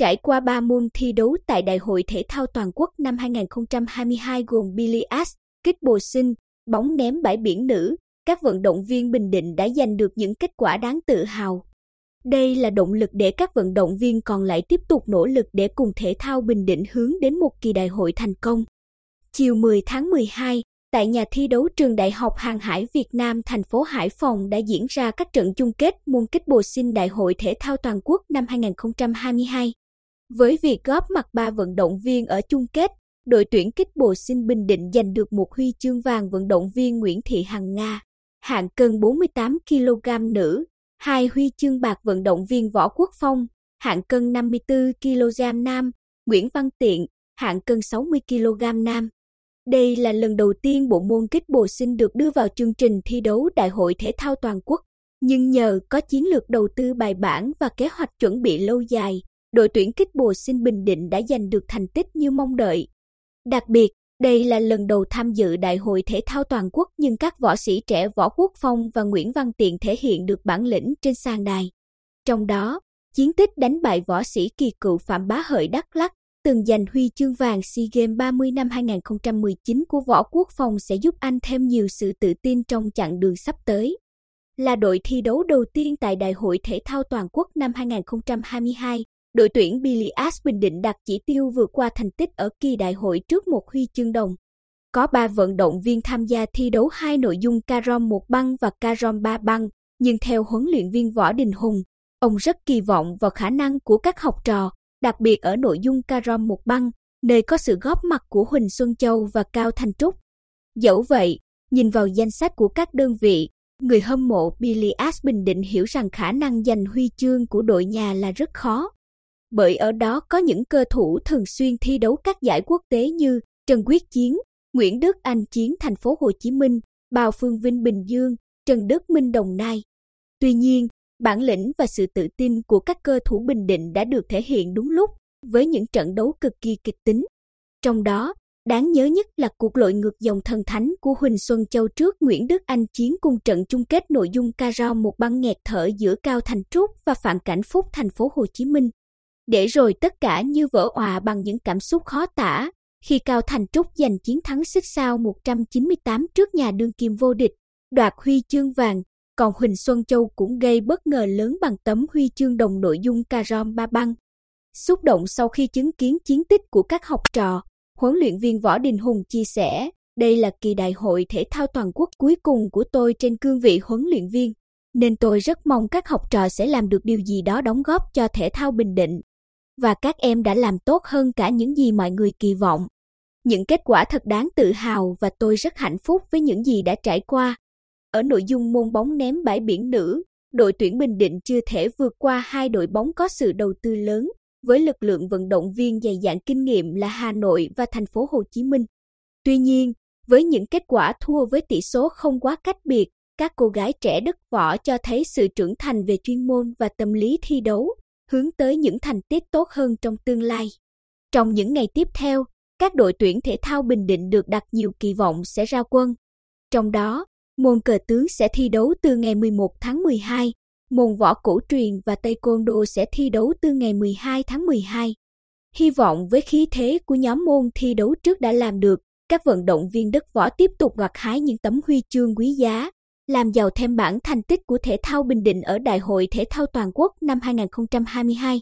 Trải qua 3 môn thi đấu tại Đại hội Thể thao Toàn quốc năm 2022 gồm Billiards, kích bồ sinh, bóng ném bãi biển nữ, các vận động viên Bình Định đã giành được những kết quả đáng tự hào. Đây là động lực để các vận động viên còn lại tiếp tục nỗ lực để cùng thể thao Bình Định hướng đến một kỳ đại hội thành công. Chiều 10 tháng 12, tại nhà thi đấu trường Đại học Hàng hải Việt Nam thành phố Hải Phòng đã diễn ra các trận chung kết môn kích bồ sinh Đại hội Thể thao Toàn quốc năm 2022. Với việc góp mặt ba vận động viên ở chung kết, đội tuyển kích bộ sinh Bình Định giành được một huy chương vàng vận động viên Nguyễn Thị Hằng Nga, hạng cân 48 kg nữ, hai huy chương bạc vận động viên Võ Quốc Phong, hạng cân 54 kg nam, Nguyễn Văn Tiện, hạng cân 60 kg nam. Đây là lần đầu tiên bộ môn kích bộ sinh được đưa vào chương trình thi đấu Đại hội Thể thao Toàn quốc, nhưng nhờ có chiến lược đầu tư bài bản và kế hoạch chuẩn bị lâu dài, đội tuyển kích bồ sinh Bình Định đã giành được thành tích như mong đợi. Đặc biệt, đây là lần đầu tham dự Đại hội Thể thao Toàn quốc nhưng các võ sĩ trẻ Võ Quốc Phong và Nguyễn Văn Tiện thể hiện được bản lĩnh trên sàn đài. Trong đó, chiến tích đánh bại võ sĩ kỳ cựu Phạm Bá Hợi Đắk Lắk, từng giành huy chương vàng SEA Games 30 năm 2019 của Võ Quốc Phong sẽ giúp anh thêm nhiều sự tự tin trong chặng đường sắp tới. Là đội thi đấu đầu tiên tại Đại hội Thể thao Toàn quốc năm 2022, đội tuyển Bilias Bình Định đặt chỉ tiêu vượt qua thành tích ở kỳ đại hội trước một huy chương đồng. Có 3 vận động viên tham gia thi đấu hai nội dung carom một băng và carom ba băng, nhưng theo huấn luyện viên Võ Đình Hùng, ông rất kỳ vọng vào khả năng của các học trò, đặc biệt ở nội dung carom một băng, nơi có sự góp mặt của Huỳnh Xuân Châu và Cao Thanh Trúc. Dẫu vậy, nhìn vào danh sách của các đơn vị, người hâm mộ Bilias Bình Định hiểu rằng khả năng giành huy chương của đội nhà là rất khó bởi ở đó có những cơ thủ thường xuyên thi đấu các giải quốc tế như Trần Quyết Chiến, Nguyễn Đức Anh Chiến thành phố Hồ Chí Minh, Bào Phương Vinh Bình Dương, Trần Đức Minh Đồng Nai. Tuy nhiên, bản lĩnh và sự tự tin của các cơ thủ Bình Định đã được thể hiện đúng lúc với những trận đấu cực kỳ kịch tính. Trong đó, đáng nhớ nhất là cuộc lội ngược dòng thần thánh của Huỳnh Xuân Châu trước Nguyễn Đức Anh chiến cùng trận chung kết nội dung ca rao một băng nghẹt thở giữa Cao Thành Trúc và Phạm Cảnh Phúc thành phố Hồ Chí Minh để rồi tất cả như vỡ òa bằng những cảm xúc khó tả khi Cao Thành Trúc giành chiến thắng xích sao 198 trước nhà đương kim vô địch, đoạt huy chương vàng, còn Huỳnh Xuân Châu cũng gây bất ngờ lớn bằng tấm huy chương đồng nội dung carom ba băng. Xúc động sau khi chứng kiến chiến tích của các học trò, huấn luyện viên Võ Đình Hùng chia sẻ, đây là kỳ đại hội thể thao toàn quốc cuối cùng của tôi trên cương vị huấn luyện viên, nên tôi rất mong các học trò sẽ làm được điều gì đó đóng góp cho thể thao Bình Định và các em đã làm tốt hơn cả những gì mọi người kỳ vọng. Những kết quả thật đáng tự hào và tôi rất hạnh phúc với những gì đã trải qua. Ở nội dung môn bóng ném bãi biển nữ, đội tuyển Bình Định chưa thể vượt qua hai đội bóng có sự đầu tư lớn với lực lượng vận động viên dày dặn kinh nghiệm là Hà Nội và thành phố Hồ Chí Minh. Tuy nhiên, với những kết quả thua với tỷ số không quá cách biệt, các cô gái trẻ đất võ cho thấy sự trưởng thành về chuyên môn và tâm lý thi đấu hướng tới những thành tích tốt hơn trong tương lai. Trong những ngày tiếp theo, các đội tuyển thể thao Bình Định được đặt nhiều kỳ vọng sẽ ra quân. Trong đó, môn cờ tướng sẽ thi đấu từ ngày 11 tháng 12, môn võ cổ truyền và taekwondo sẽ thi đấu từ ngày 12 tháng 12. Hy vọng với khí thế của nhóm môn thi đấu trước đã làm được, các vận động viên đất võ tiếp tục gặt hái những tấm huy chương quý giá, làm giàu thêm bảng thành tích của thể thao Bình Định ở Đại hội Thể thao Toàn quốc năm 2022.